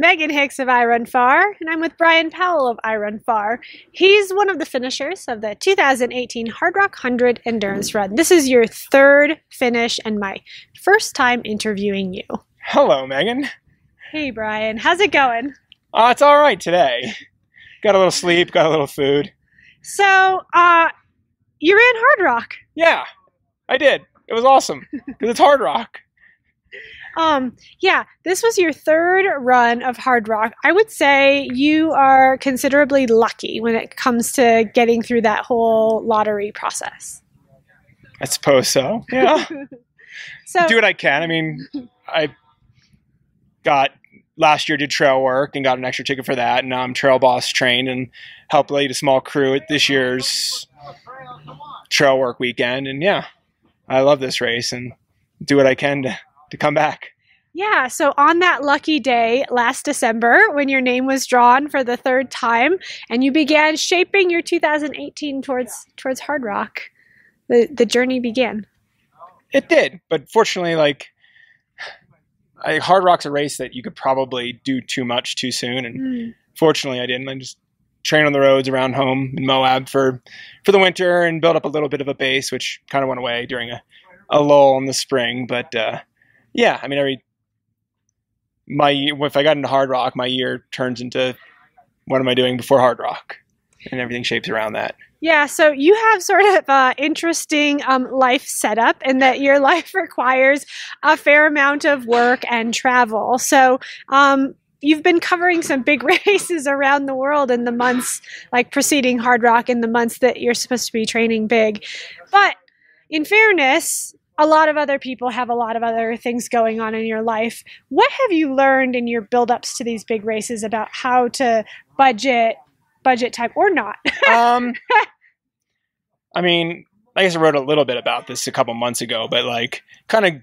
Megan Hicks of iRunFar, and I'm with Bryon Powell of iRunFar. He's one of the finishers of the 2018 Hardrock 100 Endurance Run. This is your third finish and my first time interviewing you. Hello, Megan. Hey, Bryon. How's it going? Uh, it's all right today. Got a little sleep, got a little food. So, uh, you ran Hardrock. Yeah, I did. It was awesome because it's Hardrock. Um, yeah, this was your third run of Hardrock. I would say you are considerably lucky when it comes to getting through that whole lottery process. I suppose so. Yeah. So, Do what I can. I mean, I got last year did trail work and got an extra ticket for that, and now I'm trail boss trained and helped lead a small crew at this year's trail work weekend. And yeah, I love this race and do what I can to, to come back. yeah, so on that lucky day last December, when your name was drawn for the third time, and you began shaping your 2018 towards towards Hardrock, the the journey began. It did, but fortunately, like I, Hardrock's a race that you could probably do too much too soon, and Mm. fortunately, I didn't. I just train on the roads around home in Moab for for the winter and build up a little bit of a base, which kind of went away during a, a lull in the spring. But uh, yeah, I mean, every my if I got into Hardrock, my year turns into what am I doing before Hardrock, and everything shapes around that. Yeah, so you have sort of uh, interesting um, life setup in that your life requires a fair amount of work and travel. So um, you've been covering some big races around the world in the months like preceding Hardrock in the months that you're supposed to be training big. But in fairness, a lot of other people have a lot of other things going on in your life. What have you learned in your build-ups to these big races about how to budget, budget time or not? um, I mean, I guess I wrote a little bit about this a couple months ago, but like, kind of,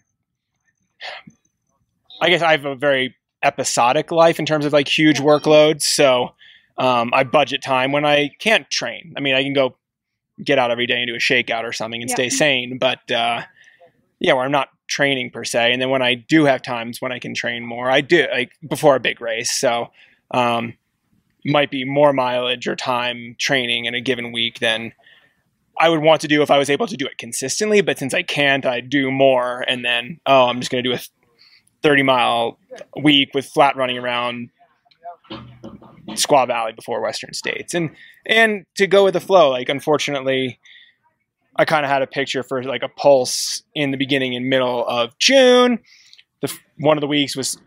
I guess I have a very episodic life in terms of like huge workloads. So um, I budget time when I can't train. I mean, I can go get out every day and do a shakeout or something and Yeah. stay sane, but uh, yeah, where I'm not training per se. And then when I do have times when I can train more, I do like before a big race. So um, might be more mileage or time training in a given week than I would want to do if I was able to do it consistently. But since I can't, I do more. And then, oh, I'm just going to do a 30 mile week with flat running around Squaw Valley before Western States. And, and to go with the flow, like, unfortunately, I kind of had a picture for like a pulse in the beginning and middle of June. The, one of the weeks was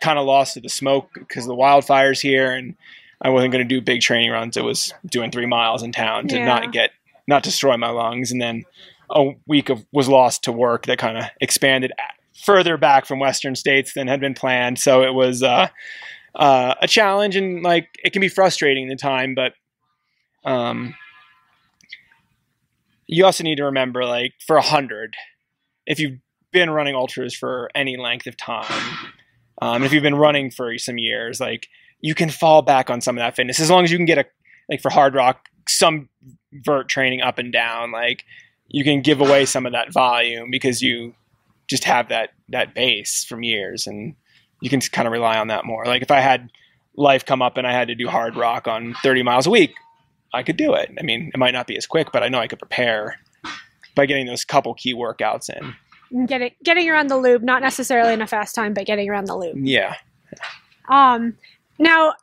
kind of lost to the smoke because of the wildfires here. And I wasn't going to do big training runs. It was doing three miles in town to Yeah. not get not destroy my lungs. And then a week of was lost to work that kind of expanded further back from Western states than had been planned. So it was uh, uh, a challenge, and like it can be frustrating the time, but um, you also need to remember, like for a hundred, if you've been running ultras for any length of time, um, if you've been running for some years, like you can fall back on some of that fitness as long as you can get a like for hardrock some vert training up and down like you can give away some of that volume because you just have that that base from years and you can kind of rely on that more. Like if i had life come up and i had to do hardrock on 30 miles a week i could do it. I mean it might not be as quick but i know i could prepare by getting those couple key workouts in. Getting getting around the loop, not necessarily in a fast time, but getting around the loop. yeah. Um, now,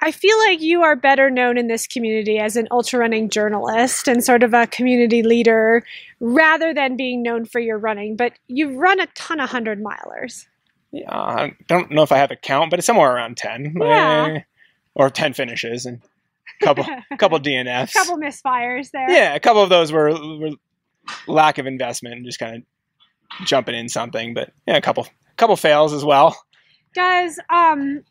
I feel like you are better known in this community as an ultra running journalist and sort of a community leader rather than being known for your running. But you've run a ton of hundred milers. Yeah, I don't know if I have a count, but it's somewhere around ten, Yeah. Or ten finishes and a couple couple DNFs. couple misfires there. yeah, a couple of those were, were lack of investment and just kind of jumping in something, but yeah, a couple couple fails as well. Does um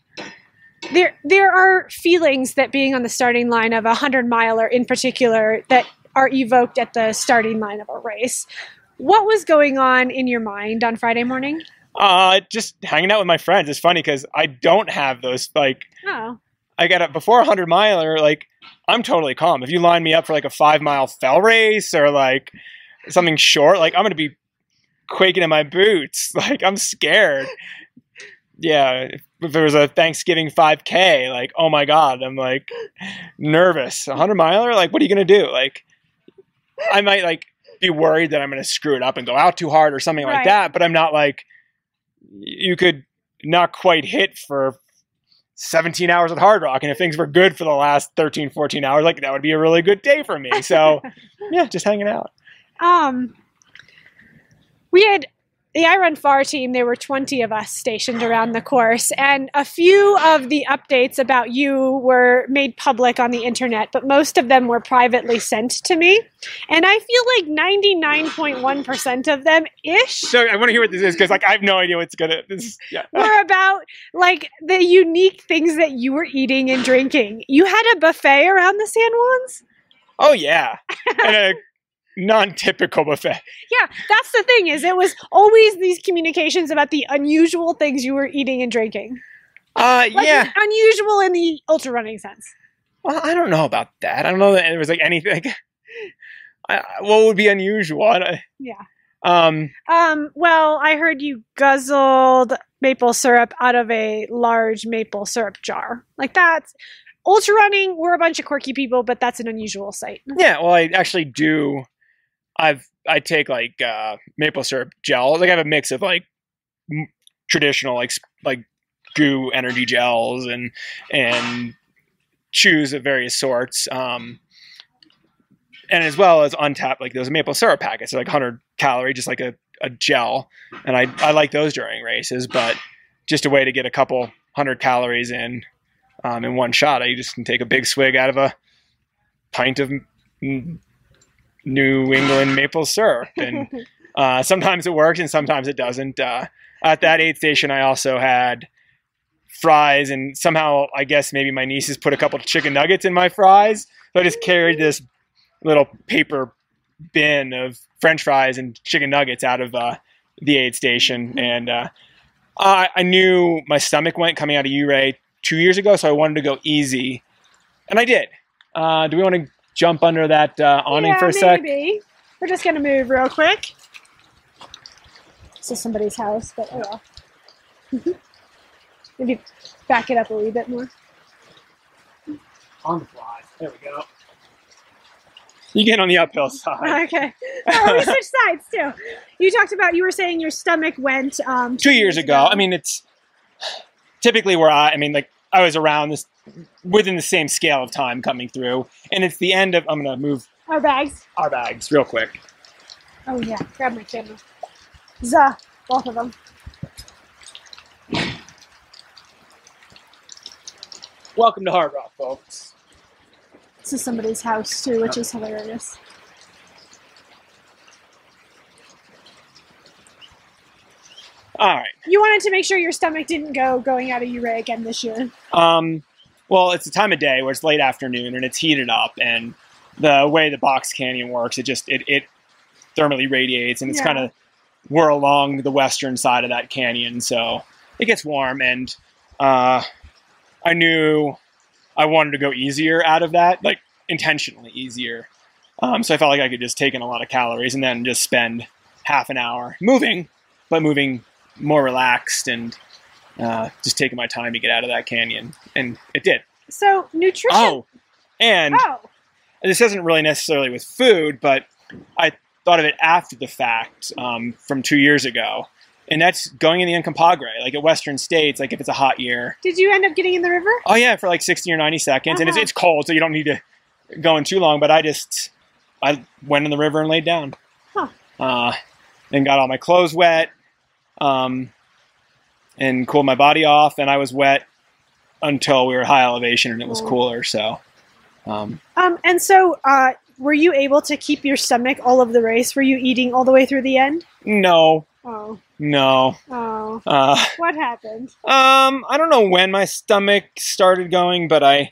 there there are feelings that being on the starting line of a hundred miler in particular that are evoked at the starting line of a race. What was going on in your mind on Friday morning? Uh, just hanging out with my friends. It's funny because I don't have those like Oh, I got up before a hundred miler. Like I'm totally calm. If you line me up for like a five mile fell race or like something short, like I'm gonna be quaking in my boots. Like I'm scared. Yeah, if there was a Thanksgiving 5K, like oh my god, I'm like nervous. A hundred miler, like what are you gonna do? Like I might like be worried that I'm gonna screw it up and go out too hard or something Right. like that. But I'm not like you could not quite hit for 17 hours at Hardrock, and if things were good for the last 13, 14 hours, like that would be a really good day for me. So yeah, just hanging out. Um, we had the iRunFar team. There were twenty of us stationed around the course, and a few of the updates about you were made public on the internet, but most of them were privately sent to me. And I feel like ninety nine point one percent of them ish So I want to hear what this is because like I have no idea what's gonna. This, yeah. were about like the unique things that you were eating and drinking. You had a buffet around the San Juans. Oh yeah, and a non-typical buffet. Yeah, that's the thing is it was always these communications about the unusual things you were eating and drinking. Uh, Like yeah. unusual in the ultra running sense. Well, I don't know about that. I don't know that it was like anything. I, what would be unusual? Yeah. um. Um, well, I heard you guzzled maple syrup out of a large maple syrup jar. Like that's ultra running, we're a bunch of quirky people, but that's an unusual sight. Yeah. Well, I actually do. I've I take like uh, maple syrup gel. Like I have a mix of like m- traditional like like goo energy gels and and chews of various sorts. Um, and as well as untapped like those maple syrup packets, like 100 calorie, just like a, a gel. And I I like those during races, but just a way to get a couple hundred calories in um, in one shot. I just can take a big swig out of a pint of New England maple syrup, and uh, sometimes it works and sometimes it doesn't. Uh, at that aid station, I also had fries, and somehow I guess maybe my nieces put a couple of chicken nuggets in my fries, so I just carried this little paper bin of French fries and chicken nuggets out of uh, the aid station, and uh, I, I knew my stomach went coming out of Ouray two years ago, so I wanted to go easy, and I did. Uh, do we want to jump under that uh, awning yeah, for a sec? maybe. We're just gonna move real quick. This is somebody's house, but oh well. maybe back it up a wee bit more. On the fly. There we go. You get on the uphill side. Okay. Oh, we switched sides too. You talked about you were saying your stomach went um, Two years ago. I mean, it's typically where I. I mean, like I was around this within the same scale of time coming through, and it's the end of. I'm gonna move our bags. our bags real quick. Oh yeah, grab my camera. Zuh, both of them. Welcome to Hardrock, folks. This is somebody's house too, which is hilarious. All right. You wanted to make sure your stomach didn't go going out of Ouray again this year. Um, well, it's the time of day where it's late afternoon and it's heated up, and the way the box canyon works, it just it, it thermally radiates, and it's Yeah. kind of we're along the western side of that canyon, so it gets warm, and uh, I knew I wanted to go easier out of that, like intentionally easier. Um, so I felt like I could just take in a lot of calories and then just spend half an hour moving, but moving more relaxed and uh, just taking my time to get out of that canyon, and it did. So nutrition. Oh, and Oh, this isn't really necessarily with food, but I thought of it after the fact um, from two years ago, and that's going in the Uncompahgre, like at Western States, like if it's a hot year. did you end up getting in the river? Oh yeah, for like sixty or ninety seconds, and it's Uh-huh. it's cold, so you don't need to go in too long. But I just I went in the river and laid down, Huh. uh, and got all my clothes wet, um, and cooled my body off, and I was wet until we were high elevation and it was Oh. cooler. So. Um, Um, and so, uh, were you able to keep your stomach all of the race? Were you eating all the way through the end? no, Oh, no. oh, Uh, what happened? um, I don't know when my stomach started going, but I,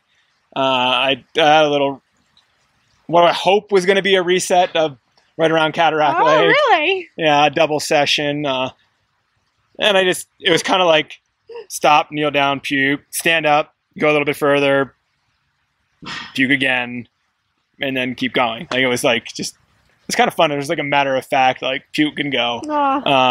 uh, I had a little, what I hope was going to be a reset of right around Cataract Oh, Lake. really? Yeah, a double session. Uh, and I just, it was kind of like stop, kneel down, puke, stand up, go a little bit further, puke again, and then keep going. Like it was like just it's kind of fun. It was like a matter of fact, like puke and go.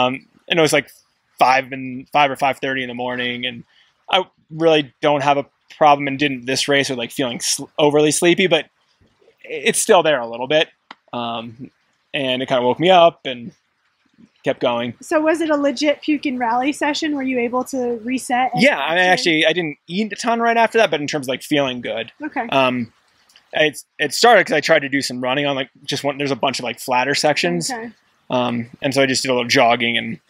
Um, and it was like five and five or five thirty in the morning, and I really don't have a problem and didn't this race with like feeling sl- overly sleepy, but it's still there a little bit. Um, and it kind of woke me up and kept going. so was it a legit puke and rally session? Were you able to reset? and Yeah, I mean, actually, I didn't eat a ton right after that, but in terms of like feeling good, Okay. um, it's it started because I tried to do some running on like just one. There's a bunch of like flatter sections, Okay. um, and so I just did a little jogging, and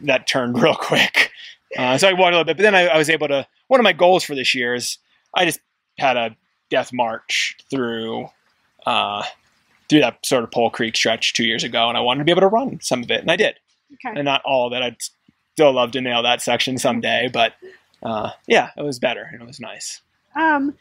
that turned real quick. Uh, so I walked a little bit, but then I, I was able to. One of my goals for this year is I just had a death march through uh, through that sort of Pole Creek stretch two years ago, and I wanted to be able to run some of it, and I did, Okay. and not all of it. I'd still love to nail that section someday, but uh, yeah, it was better and it was nice. Um,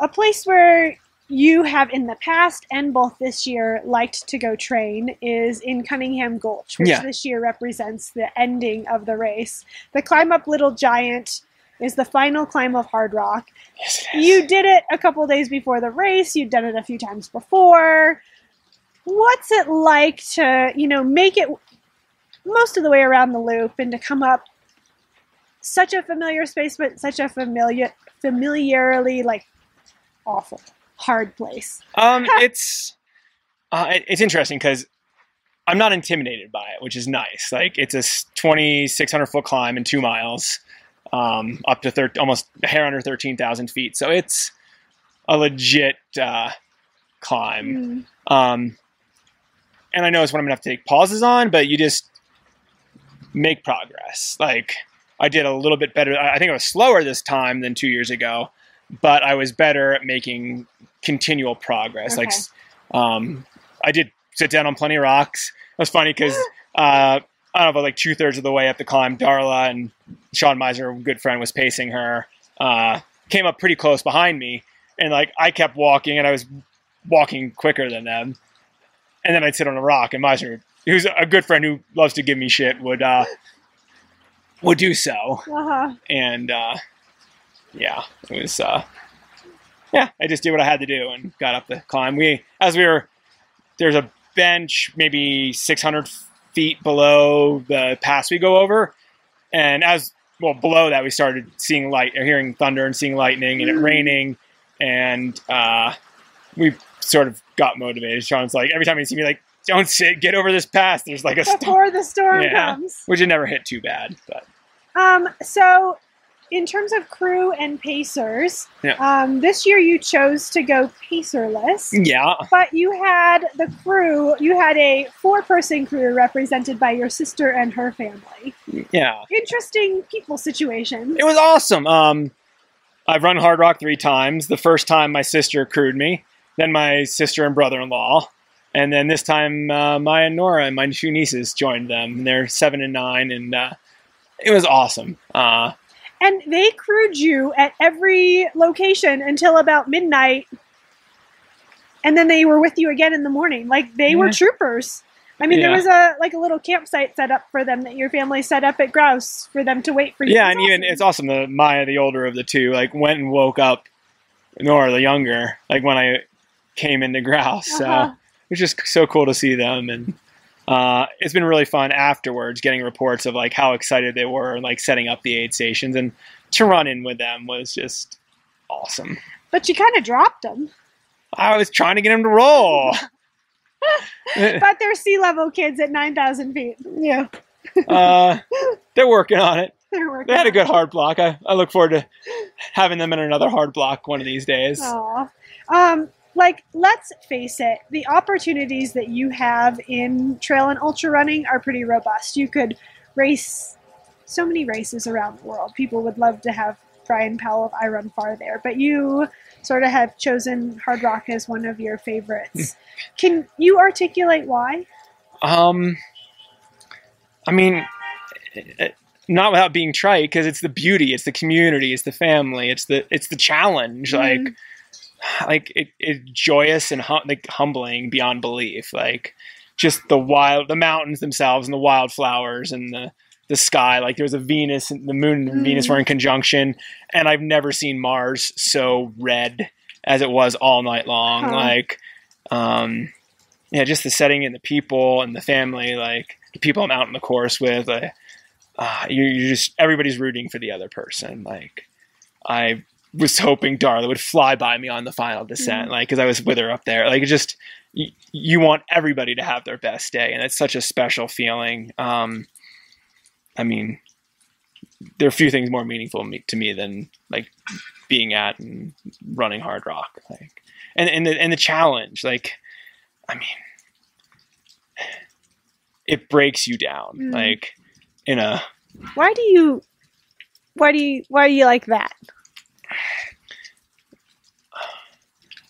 a place where you have in the past and both this year liked to go train is in Cunningham Gulch, which Yeah. this year represents the ending of the race. The climb up Little Giant is the final climb of Hardrock. Yes. You did it a couple days before the race. You'd done it a few times before. What's it like to, you know, make it most of the way around the loop and to come up such a familiar space, but such a familiar, familiarly like awful, hard place. Um, it's uh, it- it's interesting because I'm not intimidated by it, which is nice. Like it's a 2,600 foot climb in two miles, um, up to thir- almost a hair under 13,000 feet. So it's a legit uh, climb. Mm, Um, and I know it's what I'm gonna have to take pauses on, but you just make progress. Like I did a little bit better. I think I was slower this time than two years ago, but I was better at making continual progress. Like, Okay. s- um, I did sit down on plenty of rocks. It was funny because uh, I don't know, but like two thirds of the way up the climb, Darla and Sean Meissner, a good friend, was pacing her. Uh, came up pretty close behind me, and like I kept walking, and I was walking quicker than them. And then I'd sit on a rock, and Meissner, who's a good friend who loves to give me shit, would uh, would do so uh-huh. and uh, yeah, it was uh, yeah. I just did what I had to do and got up the climb. We as we were there's a bench maybe 600 feet below the pass we go over, and as well below that we started seeing light or hearing thunder and seeing lightning and it Mm. raining, and uh, we sort of got motivated. Sean's like every time he see me like. Don't sit. Get over this pass. There's like a storm, Before the storm Yeah. comes. which it never hit too bad, but Um, so, in terms of crew and pacers, Yeah. um, this year you chose to go pacerless, yeah, but you had the crew, you had a four person crew represented by your sister and her family. yeah. Interesting people situation. It was awesome. Um, I've run Hardrock three times. The first time my sister crewed me, then my sister and brother-in-law, and then this time uh, Maya and Nora and my two nieces joined them. They're seven and nine, and uh, it was awesome. Uh, And they crewed you at every location until about midnight. And then they were with you again in the morning. Like they were troopers. I mean, there was a like a little campsite set up for them that your family set up at Grouse for them to wait for you. yeah, and was even it's awesome that Maya, the older of the two, like went and woke up Nora, the younger, like when I came into Grouse. So Uh-huh. it was just so cool to see them and uh, it's been really fun afterwards getting reports of like how excited they were and like setting up the aid stations and to run in with them was just awesome But you kind of dropped them. i was trying to get them to roll But they're sea level kids at 9,000 feet. yeah uh, they're working on it They're working. they had a good hard block I, I look forward to having them in another hard block one of these days Aw. Um, like, let's face it, the opportunities that you have in trail and ultra running are pretty robust. You could race so many races around the world. People would love to have Bryon Powell of iRunFar there, but you sort of have chosen Hardrock as one of your favorites. Can you articulate why? Um, I mean, eh, not without being trite, because it's the beauty, it's the community, it's the family, it's the it's the challenge. Like, Mm. Like it, it's joyous and hum- like humbling beyond belief. Like, just the wild, the mountains themselves, and the wildflowers, and the the sky. Like, there was a Venus, and the moon and Mm. Venus were in conjunction, and I've never seen Mars so red as it was all night long. Huh. Like, um, yeah, just the setting and the people and the family, like the people I'm out in the course with, uh, uh, you you just everybody's rooting for the other person. Like I was hoping Darla would fly by me on the final descent, like because I was with her up there. Like it just you, you want everybody to have their best day, and it's such a special feeling. Um, I mean, there are a few things more meaningful me- to me than like being at and running hardrock, like and and the and the challenge, like I mean, it breaks you down, Mm. like in a Why do you? Why do you? Why do you like that?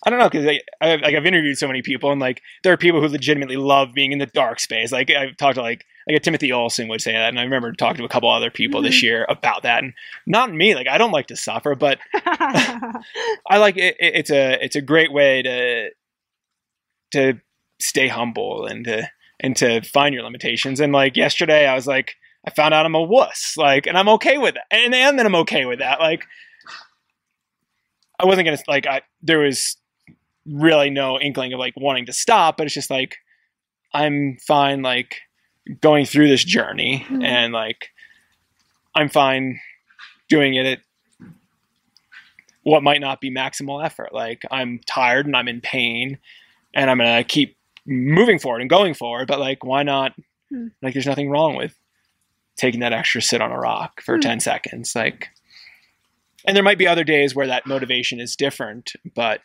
I don't know because I, I, like I've interviewed so many people and like there are people who legitimately love being in the dark space. Like I've talked to like like Timothy Olson would say that, and I remember talking to a couple other people this mm-hmm. year about that. And not me, like I don't like to suffer, but I like it, it. It's a it's a great way to to stay humble and to and to find your limitations. And like yesterday, I was like, I found out I'm a wuss, like, and I'm okay with it. And and then I'm okay with that. Like, I wasn't gonna like I there was really no inkling of like wanting to stop, but it's just like I'm fine like going through this journey Mhm. and like I'm fine doing it at what might not be maximal effort. Like I'm tired and I'm in pain and I'm gonna keep moving forward and going forward, but like why not Hmm. like there's nothing wrong with taking that extra sit on a rock for Hmm. 10 seconds. Like and there might be other days where that motivation is different, but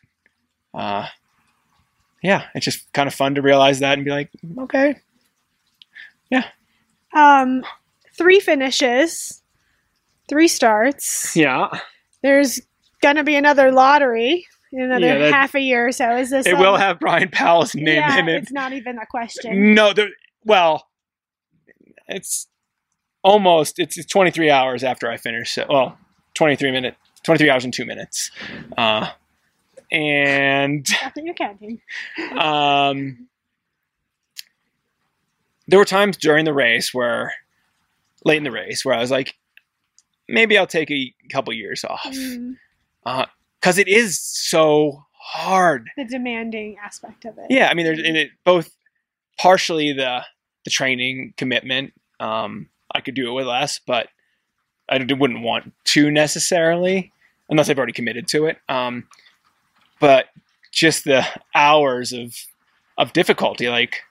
uh yeah, it's just kind of fun to realize that and be like, okay, yeah. um, three finishes, three starts. yeah, There's gonna be another lottery in another Yeah, that- half a year or so. Is this? it will have Bryon Powell's name yeah, in it. it's not even a question. No, there, well, it's almost it's, it's 23 hours after I finish. So, well, 23 minute, 23 hours and two minutes, uh, and you're counting. um, there were times during the race where, late in the race, where I was like, maybe I'll take a couple years off Mm, because it is so hard. the demanding aspect of it. Yeah, I mean, there's in it both partially the the training commitment. Um, I could do it with less, but I wouldn't want to necessarily unless I've already committed to it. Um, but just the hours of of difficulty, like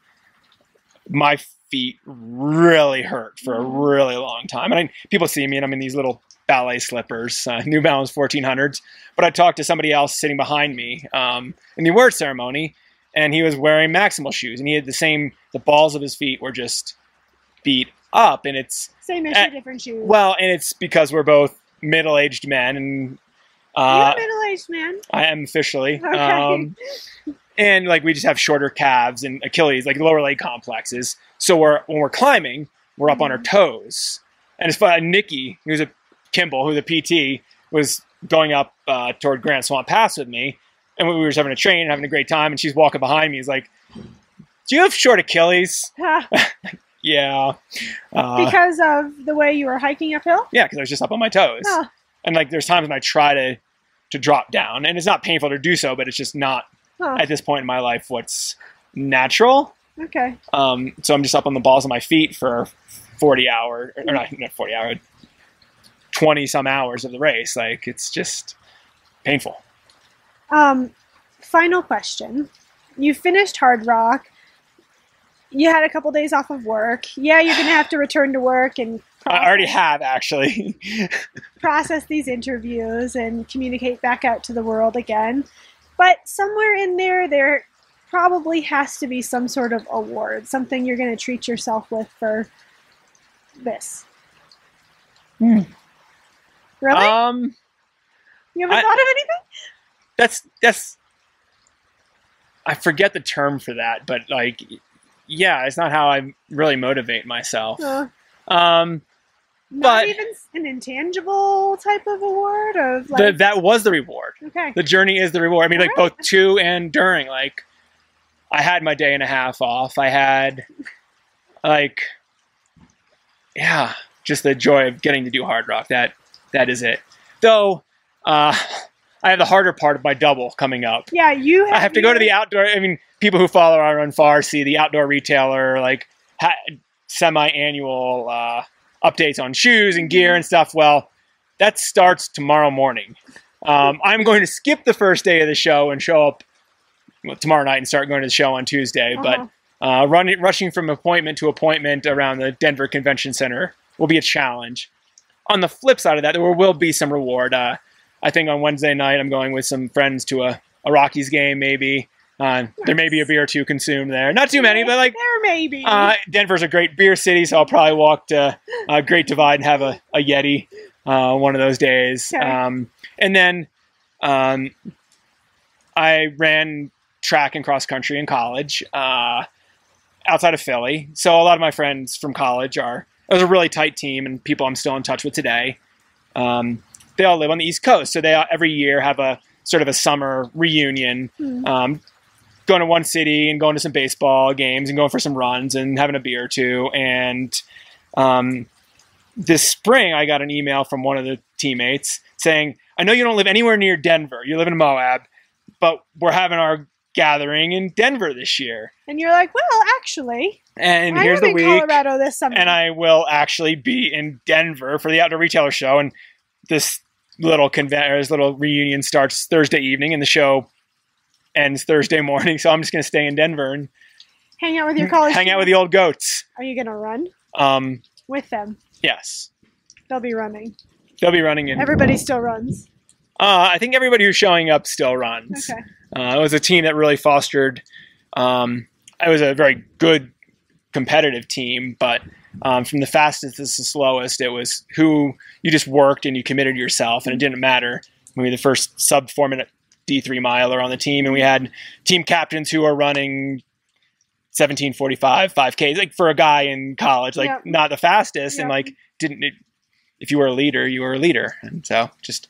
my feet really hurt for a really long time. And I, people see me, and I'm in these little ballet slippers, uh, New Balance 1400s. But I talked to somebody else sitting behind me um, in the award ceremony, and he was wearing maximal shoes, and he had the same. The balls of his feet were just beat up, and it's Same issue, Uh, different shoes. well, and it's because we're both middle-aged men, and you're uh, man. I am officially. Okay. Um, and like we just have shorter calves and Achilles, like lower leg complexes. So we're when we're climbing, we're up on our toes. And it's fun. Nikki, who's a Kimball, who's a PT, was going up uh, toward Grant Swamp Pass with me, and we were just having a train and having a great time. And she's walking behind me. He's like, "Do you have short Achilles?" Yeah, uh, because of the way you were hiking uphill. yeah, because I was just up on my toes. Huh. And like, there's times when I try to to drop down, and it's not painful to do so, but it's just not Huh. at this point in my life what's natural. Okay. Um, so I'm just up on the balls of my feet for 40 hour or not, not 40 hour, 20 some hours of the race. Like it's just painful. Um, final question. You finished Hard Rock. You had a couple days off of work. Yeah, you're going to have to return to work and I already have actually. process these interviews and communicate back out to the world again. But somewhere in there, there probably has to be some sort of award, something you're going to treat yourself with for this. Hmm. Really? um, you haven't I- thought of anything? that's, that's, I forget the term for that, but like, yeah, it's not how I really motivate myself. Uh, Um, not But- even an intangible type of award of like. the, that was the reward. okay. the journey is the reward. I mean, like Alright. both to and during. Like, I had my day and a half off. I had, like, yeah, just the joy of getting to do hardrock. That that is it. Though, uh, I have the harder part of my double coming up. Yeah, you. Have I have to go to the outdoor. I mean, people who follow our Run Far see the outdoor retailer like ha- semi-annual uh, updates on shoes and gear and stuff. Well, that starts tomorrow morning. Um, I'm going to skip the first day of the show and show up tomorrow night and start going to the show on Tuesday. Uh-huh. But uh, running, rushing from appointment to appointment around the Denver Convention Center will be a challenge. On the flip side of that, there will be some reward. Uh, I think on Wednesday night, I'm going with some friends to a, a Rockies game, maybe. Uh, there may be a beer or two consumed there. Not too many, but like there may be. uh, Denver's a great beer city, so I'll probably walk to uh, Great Divide and have a, a Yeti uh, one of those days. Okay. Um, and then um, I ran track and cross country in college uh, outside of Philly. So a lot of my friends from college are, it was a really tight team and people I'm still in touch with today. Um, they all live on the East Coast. So they all, every year have a sort of a summer reunion Hmm. Going to one city and going to some baseball games and going for some runs and having a beer or two. And um, this spring, I got an email from one of the teammates saying, I know you don't live anywhere near Denver. You live in Moab, but we're having our gathering in Denver this year. and you're like, well, actually, And I here's the week. Colorado this summer. And I will actually be in Denver for the Outdoor Retailer Show. And this little convent or this little reunion starts Thursday evening, and the show ends Thursday morning. So I'm just going to stay in Denver and hang out with your college. hang out with the old goats. Are you gonna run Um, with them? yes, They'll be running. they'll be running in. Everybody still runs. Uh, I think everybody who's showing up still runs. Okay. Uh, it was a team that really fostered. Um, it was a very good competitive team, but um, from the fastest to the slowest, it was who you just worked and you committed yourself, and it didn't matter. Maybe the first sub four minute D3 miler on the team, and we had team captains who are running 1745 5Ks, like for a guy in college, like Yep. not the fastest, and like didn't. It, if you were a leader, you were a leader, and so just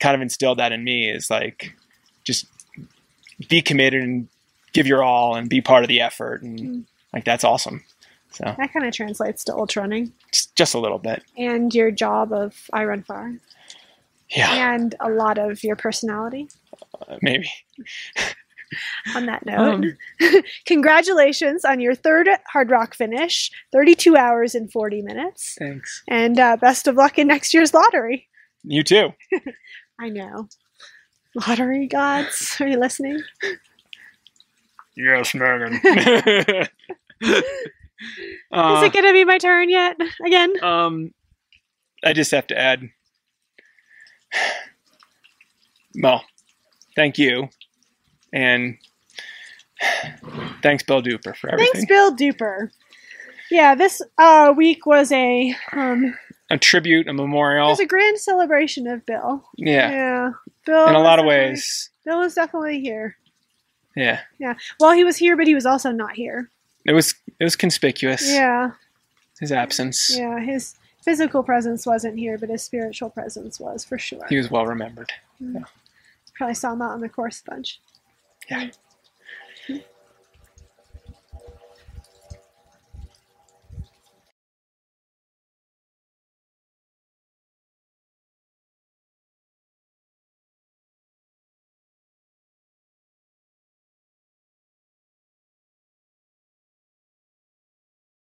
kind of instilled that in me is like just be committed and give your all and be part of the effort and Mm. like that's awesome so That kind of translates to ultra running just, just a little bit and your job of I run far yeah and a lot of your personality. uh, maybe On that note, Um, congratulations on your third Hardrock finish, 32 hours and 40 minutes, thanks and uh, best of luck in next year's lottery. you too I know. Lottery gods, are you listening? yes megan Is uh, it going to be my turn yet? Again? um i just have to add well thank you and thanks bill duper for everything Thanks, Bill Duper. Yeah, this uh, week was a um, a tribute a memorial. it was a grand celebration of Bill. yeah Bill. in a lot of ways Bill was definitely here. Yeah. Yeah Well, he was here, but he was also not here. It was it was conspicuous. Yeah, His absence. yeah. His physical presence wasn't here, but his spiritual presence was for sure. He was well remembered. Mm. Probably saw him out on the course a bunch. Yeah.